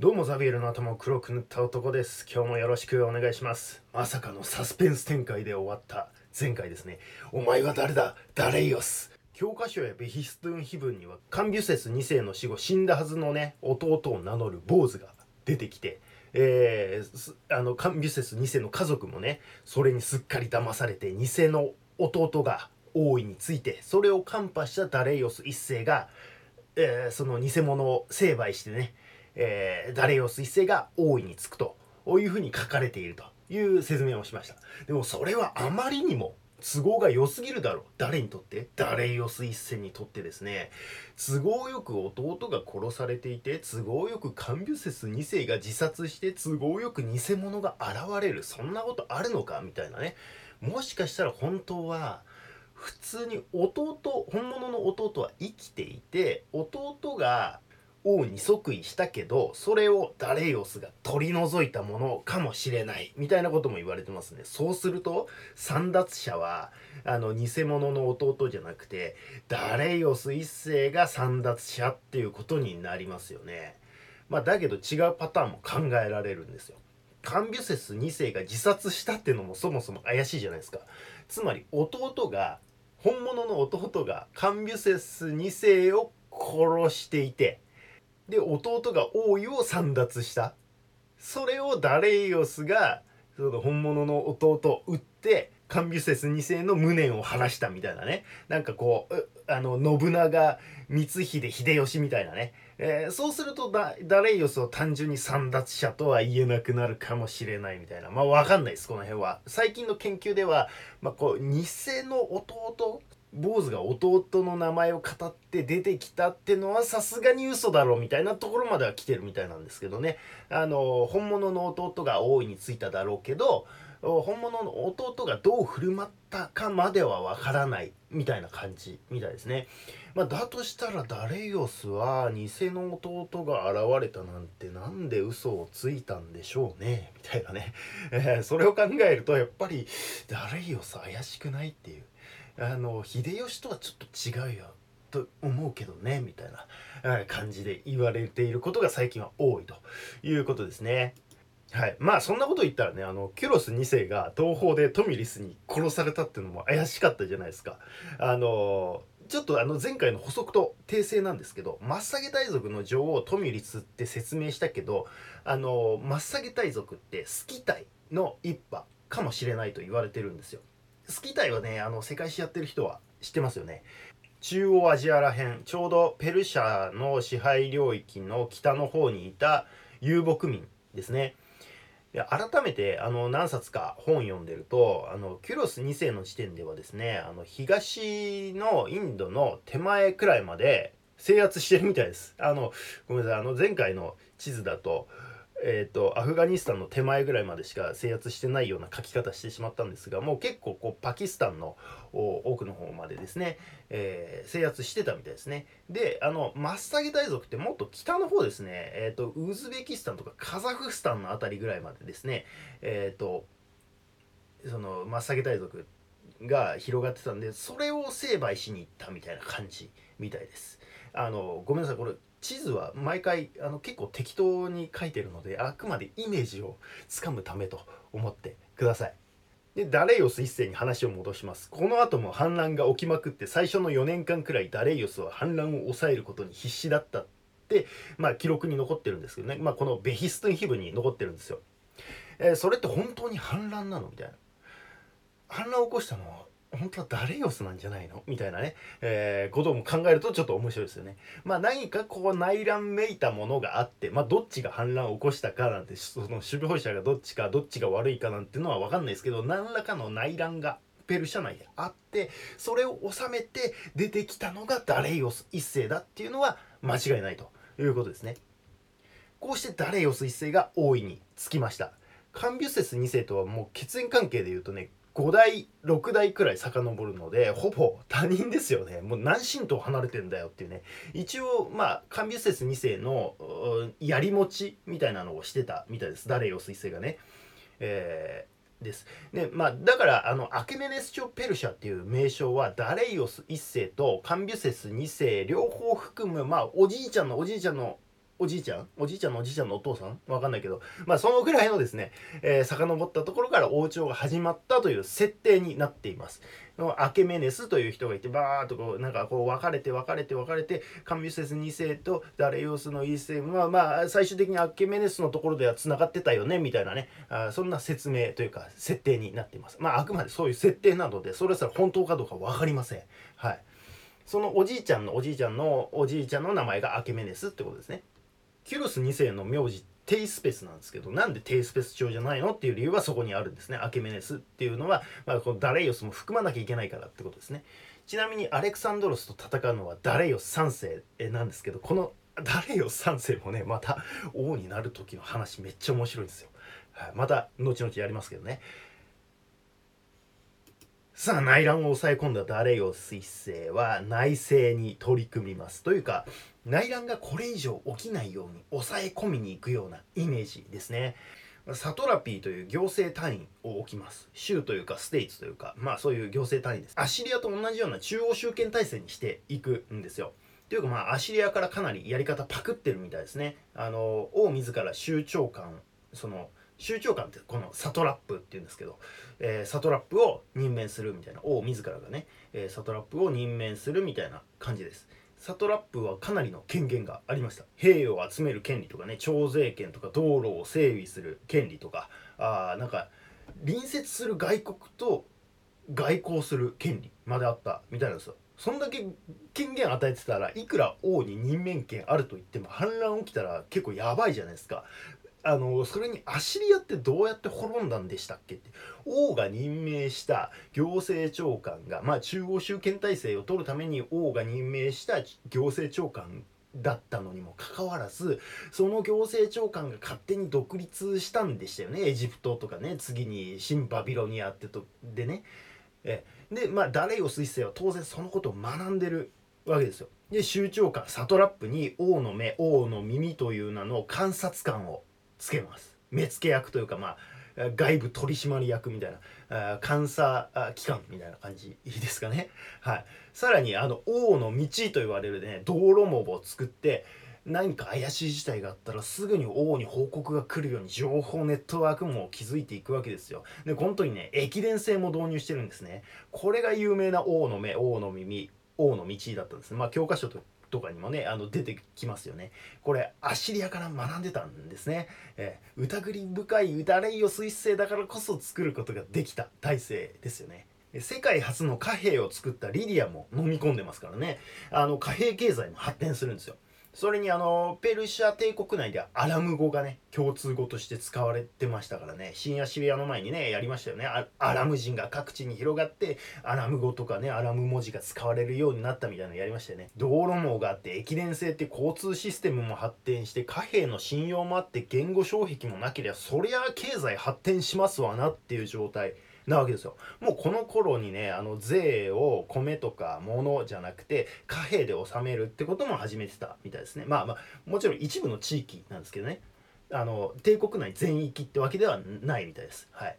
どうもザビエルの頭を黒く塗った男です。今日もよろしくお願いします。まさかのサスペンス展開で終わった前回ですね。お前は誰だ？ダレイオス教科書やベヒストゥン碑文にはカンビュセス2世の死後死んだはずのね弟を名乗る坊主が出てきてえー、あのカンビュセス2世の家族もねそれにすっかり騙されて偽の弟が王位についてそれをカンパしたダレイオス1世が、えー、その偽物を成敗してねえー、ダレイオス一世が王位につくというふうに書かれているという説明をしました。でもそれはあまりにも都合が良すぎるだろう。誰にとってダレイオス一世にとってですね都合よく弟が殺されていて都合よくカンビュセス2世が自殺して都合よく偽物が現れる。そんなことあるのかみたいなね。もしかしたら本当は普通に弟本物の弟は生きていて弟が王に即位したけどそれをダレイオスが取り除いたものかもしれないみたいなことも言われてますね。そうすると散奪者はあの偽物の弟じゃなくてダレイオス一世が散奪者っていうことになりますよね。まあだけど違うパターンも考えられるんですよ。カンビュセス2世が自殺したっていうのもそもそも怪しいじゃないですか。つまり弟が本物の弟がカンビュセス2世を殺していてで弟が王位を簒奪した。それをダレイオスがその本物の弟を撃ってカンビュセス2世の無念を晴らしたみたいなね。なんかこうあの信長光秀秀吉みたいなね、えー、そうするとダダレイオスを単純に簒奪者とは言えなくなるかもしれないみたいな。まあ分かんないですこの辺は。最近の研究では、まあ、こう偽の弟坊主が弟の名前を語って出てきたってのはさすがに嘘だろうみたいなところまでは来てるみたいなんですけどね。あの本物の弟が大いについただろうけど本物の弟がどう振る舞ったかまではわからないみたいな感じみたいですね。まあ、だとしたらダレイオスは偽の弟が現れたなんてなんで嘘をついたんでしょうねみたいなね、え、それを考えるとやっぱりダレイオス怪しくないっていう。あの秀吉とはちょっと違うよと思うけどねみたいな感じで言われていることが最近は多いということですね。はい、まあそんなこと言ったらねあのキュロス2世が東方でトミリスに殺されたっていうのも怪しかったじゃないですか。あのちょっとあの前回の補足と訂正なんですけどマッサゲ大族の女王トミリスって説明したけどあのマッサゲ大族ってスキタイの一派かもしれないと言われてるんですよ。スキタイはねあの世界史やってる人は知ってますよね。中央アジアらへんちょうどペルシャの支配領域の北の方にいた遊牧民ですね。で改めてあの何冊か本読んでるとあのキュロス2世の時点ではですねあの東のインドの手前くらいまで制圧してるみたいです。あのごめんなさいあの前回の地図だとえーと、アフガニスタンの手前ぐらいまでしか制圧してないような書き方してしまったんですがもう結構こうパキスタンの奥の方までですね、えー、制圧してたみたいですね。であのマッサゲ大族ってもっと北の方ですね、えーと、ウズベキスタンとかカザフスタンの辺りぐらいまでですねえっ、ー、とそのマッサゲ大族が広がってたんでそれを成敗しに行ったみたいな感じみたいです。あのごめんなさいこれ地図は毎回あの結構適当に書いてるのであくまでイメージをつかむためと思ってください。でダレイオス一世に話を戻しますこの後も反乱が起きまくって最初の4年間くらいダレイオスは反乱を抑えることに必死だったってまあ記録に残ってるんですけどねまあこのベヒストンヒブに残ってるんですよ。えー、それって本当に反乱なの？みたいな。反乱を起こしたのは本当はダレイオスなんじゃないの？みたいなね、えー、ことも考えるとちょっと面白いですよね。まあ何かこう内乱めいたものがあって、まあどっちが反乱を起こしたかなんて、その守備保者がどっちか、どっちが悪いかなんていうのはわかんないですけど、何らかの内乱がペルシャ内であって、それを収めて出てきたのがダレイオス一世だっていうのは間違いないということですね。こうしてダレイオス一世が大いにつきました。カンビュセス2世とはもう血縁関係で言うとね5代6代くらい遡るのでほぼ他人ですよね。もう何神と離れてんだよっていうね。一応まあカンビュセス2世のやり持ちみたいなのをしてたみたいです。ダレイオス1世がね。えー、です。で、まあ、だから、あの、アケメネス朝ペルシャっていう名称は、ダレイオス1世とカンビュセス2世両方含む、まあ、おじいちゃんのおじいちゃんのおじいちゃん？おじいちゃんのおじいちゃんのお父さん？わかんないけど。まあそのぐらいのですね、えー、遡ったところから王朝が始まったという設定になっています。アケメネスという人がいてバーッとこうなんかこう分かれて分かれて分かれてカミュセス2世とダレイオスの1世まあまあ最終的にアケメネスのところではつながってたよねみたいなね。あそんな説明というか設定になっています。まああくまでそういう設定なのでそれすら本当かどうか分かりません。はい。そのおじいちゃんのおじいちゃんのおじいちゃんの名前がアケメネスってことですね。キュロス2世の名字テイスペスなんですけどなんでテイスペス朝じゃないのっていう理由はそこにあるんですね。アケメネスっていうのは、まあ、このダレイオスも含まなきゃいけないからってことですね。ちなみにアレクサンドロスと戦うのはダレイオス3世なんですけどこのダレイオス3世もねまた王になる時の話めっちゃ面白いんですよ、はい、また後々やりますけどね。さあ内乱を抑え込んだダレイオス一世は内政に取り組みます。というか内乱がこれ以上起きないように抑え込みに行くようなイメージですね。サトラピーという行政単位を置きます。州というかステイツというか、まあそういう行政単位です。アシリアと同じような中央集権体制にしていくんですよ。というかまあアシリアからかなりやり方パクってるみたいですね。あの、王自ら州長官、その、州長官ってこのサトラップっていうんですけど、えー、サトラップを任命するみたいな王自らがね、えー、サトラップを任命するみたいな感じですサトラップはかなりの権限がありました。兵を集める権利とかね徴税権とか道路を整備する権利とかあなんか隣接する外国と外交する権利まであったみたいなんですよ。そんだけ権限与えてたらいくら王に任命権あると言っても反乱起きたら結構やばいじゃないですか。あのそれにアシリアってどうやって滅んだんでしたっけって。王が任命した行政長官がまあ中央集権体制を取るために王が任命した行政長官だったのにもかかわらずその行政長官が勝手に独立したんでしたよね。エジプトとかね。次に新バビロニアってとでね。えでまあダレイオス一世は当然そのことを学んでるわけですよ。で州長官サトラップに王の目王の耳という名の観察官をつけます目付け役というかまあ外部取締役みたいな監査機関みたいな感じいいですかねはいさらにあの王の道と言われるね道路網を作って何か怪しい事態があったらすぐに王に報告が来るように情報ネットワークも築いていくわけですよ。で、この時ね、駅伝制も導入してるんですね。これが有名な王の目、王の耳、王の道だったんですね。まあ教科書ととかにもねあの出てきますよね。これアッシリアから学んでたんですね、えー、疑り深いダレイオス一世だからこそ作ることができた体制ですよね。世界初の貨幣を作ったリディアも飲み込んでますからね。あの貨幣経済も発展するんですよ。それにあのペルシャ帝国内ではアラム語がね共通語として使われてましたからね。新アシリアの前にねやりましたよね。アラム人が各地に広がってアラム語とかねアラム文字が使われるようになったみたいなのやりましたよね。道路網があって駅伝性って交通システムも発展して貨幣の信用もあって言語障壁もなければそりゃ経済発展しますわなっていう状態。なわけですよ。もうこの頃にね、あの税を米とか物じゃなくて貨幣で納めるってことも始めてたみたいですね。まあまあ、もちろん一部の地域なんですけどね。あの、帝国内全域ってわけではないみたいです。はい。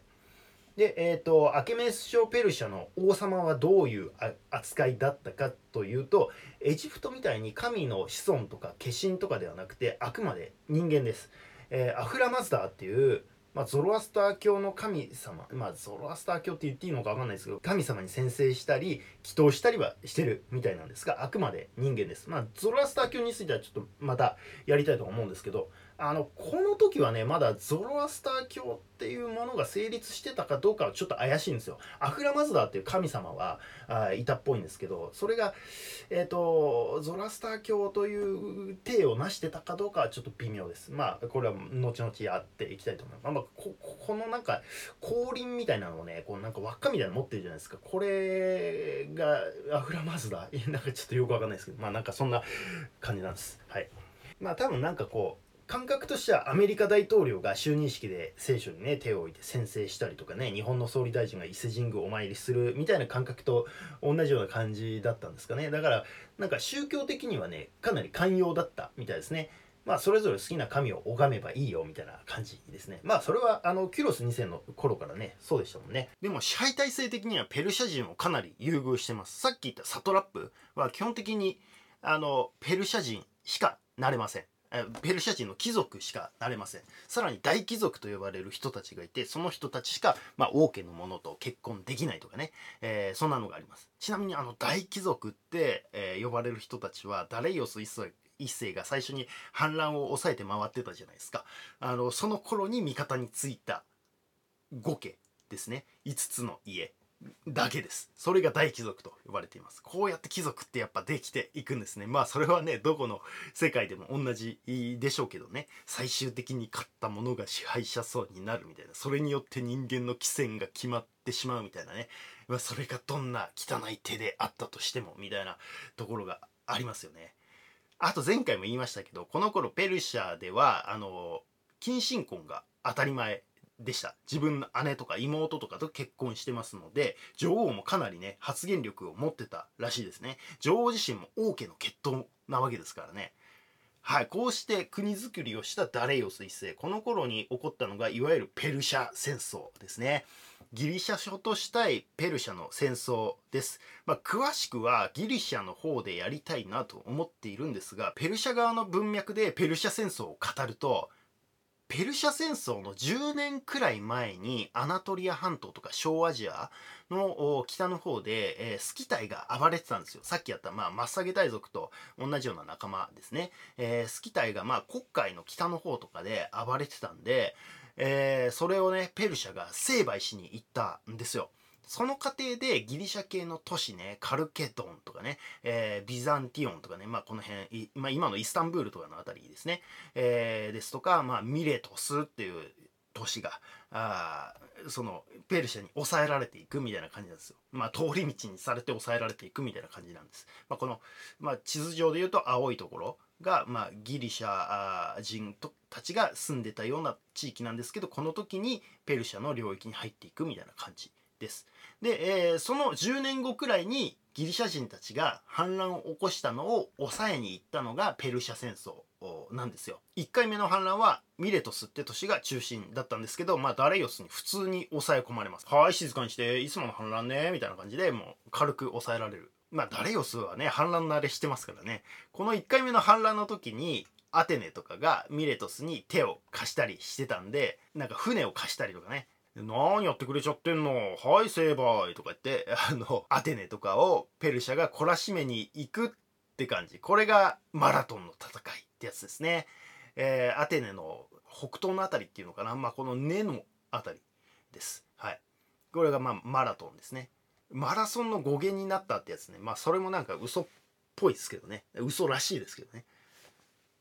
で、えっ、ー、と、アケメス朝ペルシャの王様はどういう扱いだったかというと、エジプトみたいに神の子孫とか化身とかではなくて、あくまで人間です。えー、アフラマズダーっていう、まあ、ゾロアスター教の神様、まあ、ゾロアスター教って言っていいのか分かんないですけど、神様に宣誓したり、祈祷したりはしてるみたいなんですが、あくまで人間です。まあ、ゾロアスター教についてはちょっとまたやりたいと思うんですけど、あの、この時はね、まだゾロアスター教っていうものが成立してたかどうかはちょっと怪しいんですよ。アフラマズダーっていう神様はあいたっぽいんですけど、それが、えっ、ー、と、ゾロアスター教という体を成してたかどうかはちょっと微妙です。まあ、これは後々やっていきたいと思います。まあ、ここのなんか、降臨みたいなのをね、こうなんか輪っかみたいなの持ってるじゃないですか。これがアフラマズダー？なんかちょっとよくわかんないですけど、まあなんかそんな感じなんです。はい。まあ多分なんかこう、感覚としてはアメリカ大統領が就任式で聖書にね手を置いて宣誓したりとかね日本の総理大臣が伊勢神宮お参りするみたいな感覚と同じような感じだったんですかね。だからなんか宗教的にはねかなり寛容だったみたいですね。まあそれぞれ好きな神を拝めばいいよみたいな感じですね。まあそれはあのキュロス2世の頃からねそうでしたもんね。でも支配体制的にはペルシャ人をかなり優遇してます。さっき言ったサトラップは基本的にあのペルシャ人しかなれません。ペルシャ人の貴族しかなれません。さらに大貴族と呼ばれる人たちがいてその人たちしか、まあ、王家の者と結婚できないとかね、えー、そんなのがあります。ちなみにあの大貴族って、えー、呼ばれる人たちはダレイオス一世一世が最初に反乱を抑えて回ってたじゃないですか。あのその頃に味方についた5家ですね。5つの家。だけです。それが大貴族と呼ばれています。こうやって貴族ってやっぱできていくんですね。まあそれはね、どこの世界でも同じでしょうけどね、最終的に勝った者が支配者層になるみたいな、それによって人間の貴船が決まってしまうみたいなね、まあ、それがどんな汚い手であったとしてもみたいなところがありますよね。あと前回も言いましたけど、この頃ペルシャでは、あの、近親婚が当たり前でした。自分の姉とか妹とかと結婚してますので女王もかなりね発言力を持ってたらしいですね。女王自身も王家の血統なわけですからね。はいこうして国づくりをしたダレイオス一世。この頃に起こったのがいわゆるペルシャ戦争ですね。ギリシャ諸としたいペルシャの戦争です。まあ、詳しくはギリシャの方でやりたいなと思っているんですが、ペルシャ側の文脈でペルシャ戦争を語ると、ペルシャ戦争の10年くらい前にアナトリア半島とか小アジアの北の方で、えー、スキタイが暴れてたんですよ。さっきやった、まあ、マッサゲ大族と同じような仲間ですね。えー、スキタイが、まあ、黒海の北の方とかで暴れてたんで、えー、それをね、ペルシャが成敗しに行ったんですよ。その過程でギリシャ系の都市ね、カルケドンとかね、えー、ビザンティオンとかね、まあこの辺、まあ今のイスタンブールとかのあたりですね、えー、ですとか、まあミレトスっていう都市が、あそのペルシャに抑えられていくみたいな感じなんですよ。まあ通り道にされて抑えられていくみたいな感じなんです。まあこの、まあ地図上で言うと青いところが、まあギリシャ人とたちが住んでたような地域なんですけど、この時にペルシャの領域に入っていくみたいな感じです。で、えー、その10年後くらいにギリシャ人たちが反乱を起こしたのを抑えに行ったのがペルシャ戦争なんですよ。1回目の反乱はミレトスって都市が中心だったんですけど、まあダレイオスに普通に抑え込まれます。はい、静かにして、いつもの反乱ね、みたいな感じでもう軽く抑えられる。まあダレイオスはね、反乱慣れしてますからね。この1回目の反乱の時に、アテネとかがミレトスに手を貸したりしてたんで、なんか船を貸したりとかね、何やってくれちゃってんの？はい、成敗とか言って、あの、アテネとかをペルシャが懲らしめに行くって感じ。これがマラトンの戦いってやつですね。えー、アテネの北東のあたりっていうのかな？まあ、この根のあたりです。はい。これがまあ、マラトンですね。マラソンの語源になったってやつね。まあ、それもなんか嘘っぽいですけどね。嘘らしいですけどね。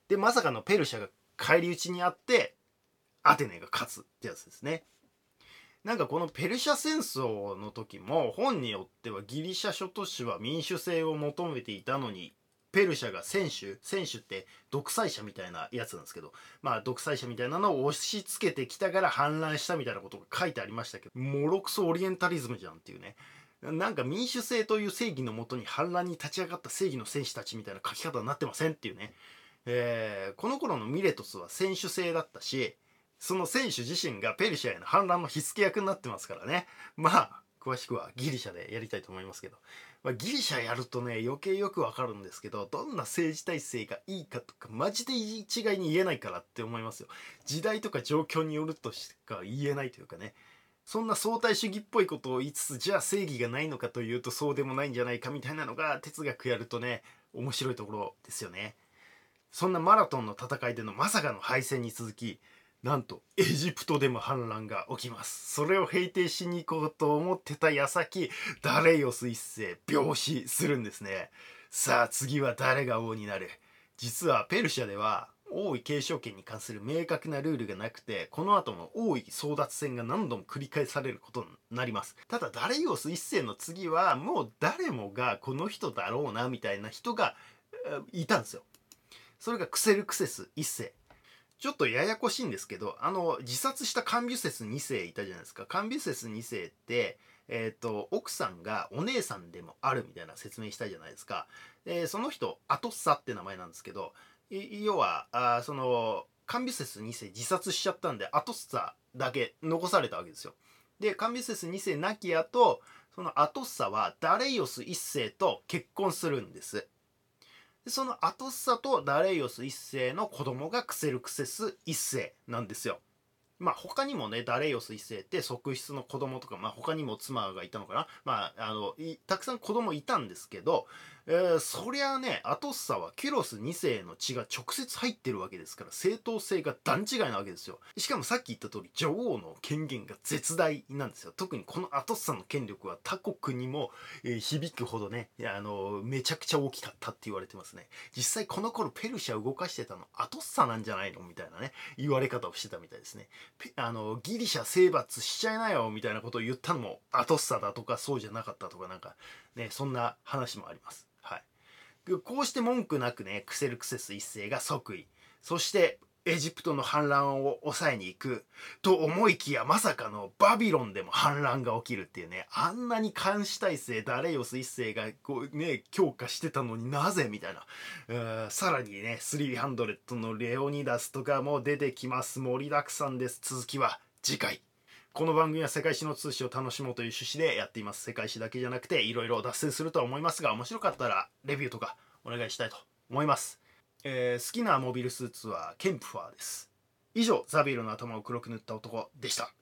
で、まさかのペルシャが返り討ちにあって、アテネが勝つってやつですね。なんかこのペルシャ戦争の時も本によってはギリシャ諸都市は民主制を求めていたのにペルシャが選手選手って独裁者みたいなやつなんですけどまあ独裁者みたいなのを押し付けてきたから反乱したみたいなことが書いてありましたけどモロクソオリエンタリズムじゃんっていうね。なんか民主制という正義のもとに反乱に立ち上がった正義の戦士たちみたいな書き方になってませんっていうね、えー、この頃のミレトスは選手制だったしその選手自身がペルシャへの反乱の火付け役になってますからね。まあ、詳しくはギリシャでやりたいと思いますけど。まあ、ギリシャやるとね、余計よくわかるんですけど、どんな政治体制がいいかとか、マジで一概に言えないからって思いますよ。時代とか状況によるとしか言えないというかね。そんな相対主義っぽいことを言いつつ、じゃあ正義がないのかというとそうでもないんじゃないかみたいなのが哲学やるとね、面白いところですよね。そんなマラトンの戦いでのまさかの敗戦に続き、なんとエジプトでも反乱が起きます。それを平定しに行こうと思ってた矢先ダレイオス一世病死するんですね。さあ次は誰が王になる？実はペルシャでは王位継承権に関する明確なルールがなくてこの後も王位争奪戦が何度も繰り返されることになります。ただダレイオス一世の次はもう誰もがこの人だろうなみたいな人がいたんですよ。それがクセルクセス一世。ちょっとややこしいんですけど、あの、自殺したカンビュセス2世いたじゃないですか。カンビュセス2世って、えっ、ー、と、奥さんがお姉さんでもあるみたいな説明したじゃないですか。で、その人、アトッサって名前なんですけど、要は、あその、カンビュセス2世自殺しちゃったんで、アトッサだけ残されたわけですよ。で、カンビュセス2世亡き後、そのアトッサはダレイオス1世と結婚するんです。そのアトッサとダレイオス一世の子供がクセルクセス一世なんですよ。まあ他にもねダレイオス一世って側室の子供とかまあ他にも妻がいたのかなまああのたくさん子供いたんですけどえー、そりゃあねアトッサはキュロス2世の血が直接入ってるわけですから正当性が段違いなわけですよ。しかもさっき言った通り女王の権限が絶大なんですよ。特にこのアトッサの権力は他国にも、えー、響くほどねあのめちゃくちゃ大きかったって言われてますね。実際この頃ペルシャ動かしてたのアトッサなんじゃないのみたいなね言われ方をしてたみたいですね。あのギリシャ征伐しちゃいなよみたいなことを言ったのもアトッサだとかそうじゃなかったとかなんかねそんな話もあります。はい。こうして文句なくねクセルクセス一世が即位。そしてエジプトの反乱を抑えに行く。と思いきやまさかのバビロンでも反乱が起きるっていうねあんなに監視体制ダレイオス一世がこうね強化してたのになぜみたいな。さらにね300のレオニダスとかも出てきます。盛りだくさんです。続きは次回。この番組は世界史の通史を楽しもうという趣旨でやっています。世界史だけじゃなくていろいろ脱線するとは思いますが、面白かったらレビューとかお願いしたいと思います。えー、好きなモビルスーツはケンプファーです。以上、ザビエルの頭を黒く塗った男でした。